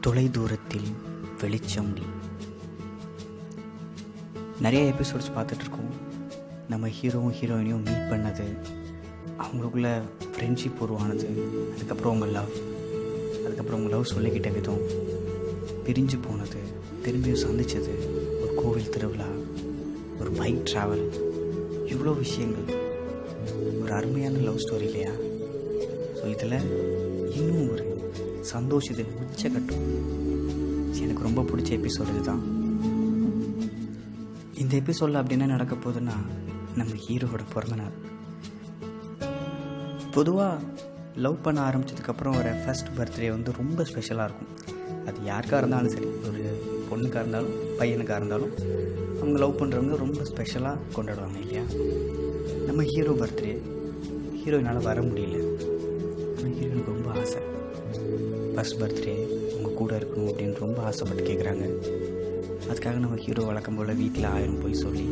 தொலை தூரத்தில் வெளிச்சம் நீ. நிறைய எபிசோட்ஸ் பார்த்துட்ருக்கோம். நம்ம ஹீரோவும் ஹீரோயினையும் மீட் பண்ணது அவங்களுக்குள்ள ஃப்ரெண்ட்ஷிப் உருவானது அதுக்கப்புறம் அவங்க லவ் அதுக்கப்புறம் அவங்க லவ் சொல்லிக்கிட்ட விதம் பிரிஞ்சு போனது திரும்பியும் சந்தித்தது ஒரு கோவில் திருவிழா ஒரு பைக் ட்ராவல் இவ்வளோ விஷயங்கள். ஒரு அருமையான லவ் ஸ்டோரி இல்லையா? ஸோ இதில் இன்னும் ஒரு சந்தோஷத்தின் உச்சகட்டம் எனக்கு ரொம்ப பிடிச்ச எபிசோடு இதுதான். இந்த எபிசோடில் அப்படி என்ன நடக்க போகுதுன்னா நம்ம ஹீரோவோட பிறந்தநாள் பொதுவாக லவ் பண்ண ஆரம்பித்ததுக்கப்புறம் வர ஃபஸ்ட் பர்த்டே வந்து ரொம்ப ஸ்பெஷலாக இருக்கும். அது யாருக்காக இருந்தாலும் சரி ஒரு பொண்ணுக்காக இருந்தாலும் பையனுக்காக இருந்தாலும் அவங்க லவ் பண்ணுறவங்க ரொம்ப ஸ்பெஷலாக கொண்டாடுவாங்க இல்லையா? நம்ம ஹீரோ பர்த்டே ஹீரோயினால் வர முடியல. ஆனால் ஹீரோயினுக்கு ரொம்ப ஆசை. ஃபஸ்ட் பர்த்டே உங்கள் கூட இருக்கணும் அப்படின்னு ரொம்ப ஆசைப்பட்டு கேட்குறாங்க அதுக்காக நம்ம ஹீரோ வழக்கம் போல் வீட்டில் ஆயிரம் போய் சொல்லி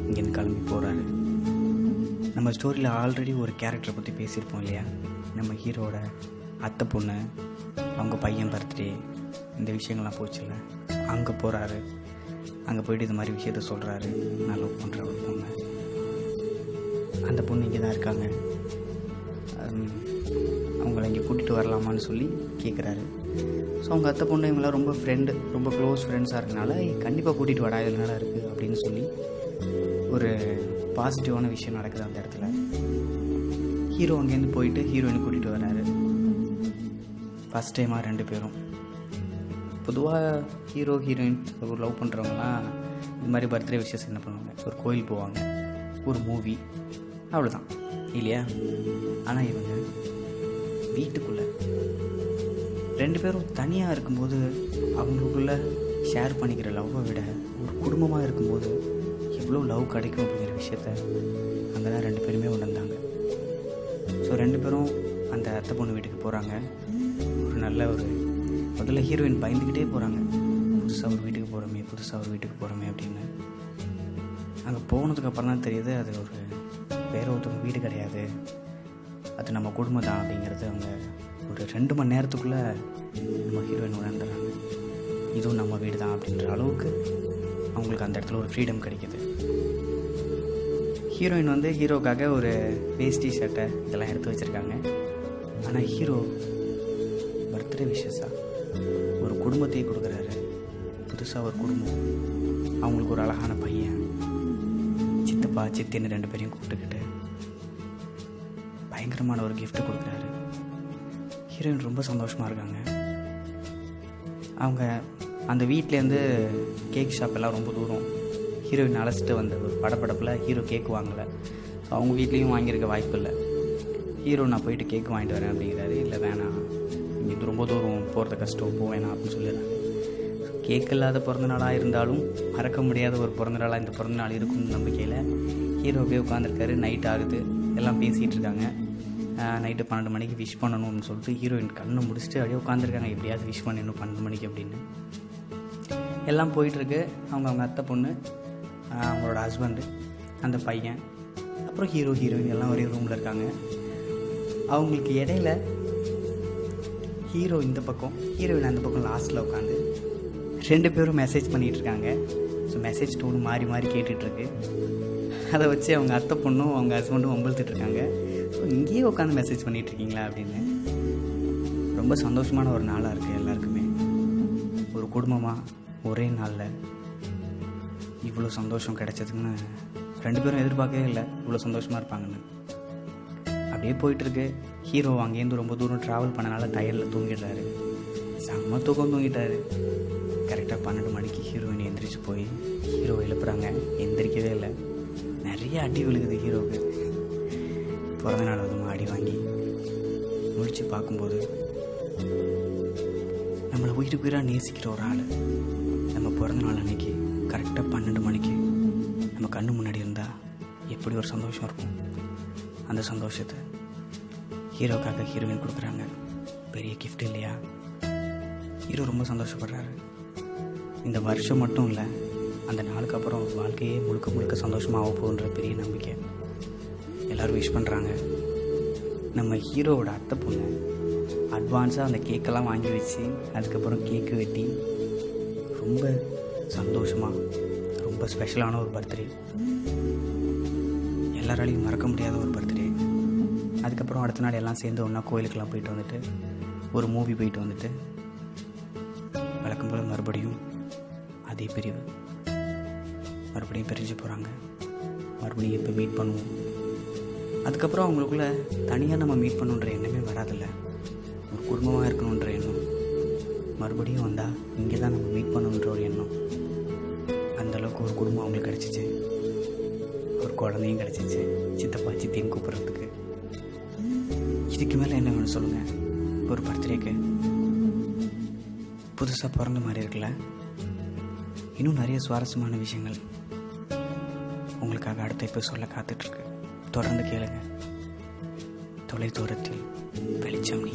இங்கேருந்து கிளம்பி போகிறாரு நம்ம ஸ்டோரியில் ஆல்ரெடி ஒரு கேரக்டரை பற்றி பேசியிருப்போம் இல்லையா? நம்ம ஹீரோட அத்தை பொண்ணு அவங்க பையன் பர்த்டே இந்த விஷயங்கள்லாம் போச்சுல்ல? அங்கே போகிறாரு அங்கே போயிட்டு இது மாதிரி விஷயத்த சொல்கிறாரு நான் லவ் பண்ணுற ஒரு பொண்ணு. அந்த பொண்ணு இங்கே தான் இருக்காங்க அவங்கள இங்கே கூட்டிகிட்டு வரலாமான்னு சொல்லி கேட்குறாரு ஸோ அவங்க அத்தை பொண்ணு இவங்களாம் ரொம்ப ஃப்ரெண்டு ரொம்ப க்ளோஸ் ஃப்ரெண்ட்ஸாக இருக்கனால கண்டிப்பாக கூட்டிகிட்டு வாடா இதில் நல்லா இருக்குது அப்படின்னு சொல்லி ஒரு பாசிட்டிவான விஷயம் நடக்குது அந்த இடத்துல. ஹீரோ அங்கேருந்து போயிட்டு ஹீரோயினை கூட்டிகிட்டு வராரு ஃபஸ்ட் டைமாக ரெண்டு பேரும். பொதுவாக ஹீரோ ஹீரோயின் ஒரு லவ் பண்ணுறவங்களாம் இது மாதிரி பர்த்டே விஷஸ் என்ன பண்ணுவாங்க? ஒரு கோயில் போவாங்க. ஒரு மூவி அவ்வளோதான் இல்லையா? ஆனால் இவங்க வீட்டுக்குள்ளே. ரெண்டு பேரும் தனியாக இருக்கும்போது அவங்களுக்குள்ள ஷேர் பண்ணிக்கிற லவ்வை விட ஒரு குடும்பமாக இருக்கும்போது எவ்வளோ லவ் கிடைக்கும் அப்படிங்கிற விஷயத்த அங்கே தான் ரெண்டு பேருமே உணர்ந்தாங்க. ஸோ ரெண்டு பேரும் அந்த அத்தை பொண்ணு வீட்டுக்கு போகிறாங்க ஒரு நல்ல ஒரு முதல்ல ஹீரோயின் பயந்துக்கிட்டே போகிறாங்க புதுசாக ஒரு வீட்டுக்கு போகிறோமே புதுசாக ஒரு வீட்டுக்கு போகிறோமே அப்படின்னு. அங்கே போனதுக்கப்புறம் தான் தெரியுது அது ஒரு வேற ஒருத்தவங்க வீடு கிடையாது. அது நம்ம குடும்பம் தான் அப்படிங்கிறது அவங்க ஒரு ரெண்டு மணி நேரத்துக்குள்ளே நம்ம ஹீரோயின் உணர்ந்துடுறாங்க. இதுவும் நம்ம வீடு தான் அப்படின்ற அளவுக்கு அவங்களுக்கு அந்த இடத்துல ஒரு ஃப்ரீடம் கிடைக்கிது. ஹீரோயின் வந்து ஹீரோக்காக ஒரு வேஸ்டி ஷர்ட்டை இதெல்லாம் எடுத்து வச்சுருக்காங்க. ஆனால் ஹீரோ பர்த்டே விஷஸாக ஒரு குடும்பத்தையே கொடுக்குறாரு. புதுசாக ஒரு குடும்பம். அவங்களுக்கு ஒரு அழகான பையன். சித்தப்பா சித்தின்னு ரெண்டு பேரையும் கூப்பிட்டுக்கிட்டு பயங்கரமான ஒரு கிஃப்ட் கொடுக்குறாரு. ஹீரோயின் ரொம்ப சந்தோஷமாக இருக்காங்க. அவங்க அந்த வீட்லேருந்து கேக் ஷாப் எல்லாம் ரொம்ப தூரம். ஹீரோயின் அழைச்சிட்டு வந்த ஒரு படப்படப்பில் ஹீரோ கேக் வாங்கலை. ஸோ அவங்க வீட்லேயும் வாங்கியிருக்க வாய்ப்பு இல்லை. ஹீரோ நான் போயிட்டு கேக் வாங்கிட்டு வரேன் அப்படிங்கிறாரு. இல்லை வேணாம். இங்கே ரொம்ப தூரம் போகிறது கஷ்டம். போ வேணாம் அப்படின்னு சொல்லிடுறாங்க கேக் இல்லாத பிறந்தநாளாக இருந்தாலும் மறக்க முடியாத ஒரு பிறந்தநாளாக இந்த பிறந்தநாள் இருக்கும்னு நம்பிக்கையில் ஹீரோ போய் உட்காந்துருக்காரு நைட் ஆகுது. எல்லாம் பேசிகிட்டு இருக்காங்க. நைட்டு பன்னெண்டு மணிக்கு விஷ் பண்ணணும்னு சொல்லிட்டு ஹீரோயின் கண்ணை முடிச்சுட்டு அப்படியே உட்காந்துருக்காங்க எப்படியாவது விஷ் பண்ணணும் பன்னெண்டு மணிக்கு அப்படின்னு. எல்லாம் போயிட்டுருக்கு. அவங்க அவங்க அத்தை பொண்ணு அவங்களோட ஹஸ்பண்டு அந்த பையன் அப்புறம் ஹீரோ ஹீரோயின் எல்லாம் ஒரே ரூமில் இருக்காங்க. அவங்களுக்கு இடையில ஹீரோ இந்த பக்கம் ஹீரோயின் அந்த பக்கம் லாஸ்ட்டில் உட்காந்து ரெண்டு பேரும் மெசேஜ் பண்ணிகிட்டு இருக்காங்க ஸோ மெசேஜ் டோன் மாறி மாறி கேட்டுட்ருக்கு அதை வச்சு அவங்க அத்தை பொண்ணும் அவங்க ஹஸ்பண்டும் ஒம்பழுத்துட்ருக்காங்க ஸோ இங்கேயே உட்காந்து மெசேஜ் பண்ணிகிட்டு இருக்கீங்களா அப்படின்னு? ரொம்ப சந்தோஷமான ஒரு நாளாக இருக்குது எல்லாருக்குமே. ஒரு குடும்பமாக ஒரே நாளில் இவ்வளோ சந்தோஷம் கிடைச்சதுன்னு ரெண்டு பேரும் எதிர்பார்க்கவே இல்லை. இவ்வளோ சந்தோஷமாக இருப்பாங்கன்னு. அப்படியே போயிட்டுருக்கு. ஹீரோ அங்கேருந்து ரொம்ப தூரம் ட்ராவல் பண்ணனால டயரில் தூங்கிடுறாரு. செம்ம தூக்கம் தூங்கிட்டாரு. கரெக்டாக பன்னெண்டு மணிக்கு ஹீரோயின் எந்திரிச்சு போய் ஹீரோ எழுப்புறாங்க. எந்திரிக்கவே இல்லை. நிறைய அடி விழுகுது ஹீரோவுக்கு பிறந்த நாள் அதுவும் அடி வாங்கி முழிச்சு பார்க்கும்போது நம்மளை உயிர் உயிராக நேசிக்கிற ஒரு ஆள். நம்ம பிறந்த நாள் அன்னைக்கு கரெக்டாக பன்னெண்டு மணிக்கு நம்ம கண்ணு முன்னாடி இருந்தால் எப்படி ஒரு சந்தோஷம் இருக்கும்? அந்த சந்தோஷத்தை ஹீரோக்காக ஹீரோயின் கொடுக்குறாங்க. பெரிய கிஃப்ட் இல்லையா? ஹீரோ ரொம்ப சந்தோஷப்படுறாரு. இந்த வருஷம் மட்டும் இல்லை அந்த நாளுக்கு அப்புறம் வாழ்க்கையே முழுக்க முழுக்க சந்தோஷமாக ஆக போகுன்ற பெரிய நம்பிக்கை. எல்லோரும் விஷ் பண்ணுறாங்க நம்ம ஹீரோவோட அத்தை பொண்ணு அட்வான்ஸாக அந்த கேக்கெல்லாம் வாங்கி வச்சு அதுக்கப்புறம் கேக்கு வெட்டி ரொம்ப சந்தோஷமாக ரொம்ப ஸ்பெஷலான ஒரு பர்த்டே எல்லாராலையும் மறக்க முடியாத ஒரு பர்த்டே அதுக்கப்புறம் அடுத்த நாள் எல்லாம் சேர்ந்து ஒன்றா கோயிலுக்கெல்லாம் போயிட்டு வந்துட்டு ஒரு மூவி போயிட்டு வந்துட்டு வழக்கம் போல் மறுபடியும் அதே பிரிவு. மறுபடியும் பிரிஞ்சு போகிறாங்க மறுபடியும் இப்போ மீட் பண்ணுவோம். அதுக்கப்புறம் அவங்களுக்குள்ள தனியாக நம்ம மீட் பண்ணுன்ற எண்ணமே வராதில்ல. ஒரு குடும்பமாக இருக்கணுன்ற எண்ணம். மறுபடியும் வந்தால் இங்கே தான் நம்ம மீட் பண்ணணுன்ற ஒரு எண்ணம். அந்தளவுக்கு ஒரு குடும்பம் அவங்களுக்கு கிடச்சிச்சு. ஒரு குழந்தையும் கிடச்சிச்சு. சித்தப்பா சித்தின்னு கூப்பிட்றதுக்கு. இதுக்கு மேலே என்ன வேணும் சொல்லுங்கள் ஒரு பர்த்டேக்கு. புதுசாக பிறந்த மாதிரி இருக்குல்ல. இன்னும் நிறைய சுவாரஸ்யமான விஷயங்கள். உங்களுக்காக அடுத்த இப்போ சொல்ல காத்துட்ருக்கு தொடர்ந்து கேளுங்க. தொலைதூரத்தில் வெளிச்சம் நீ.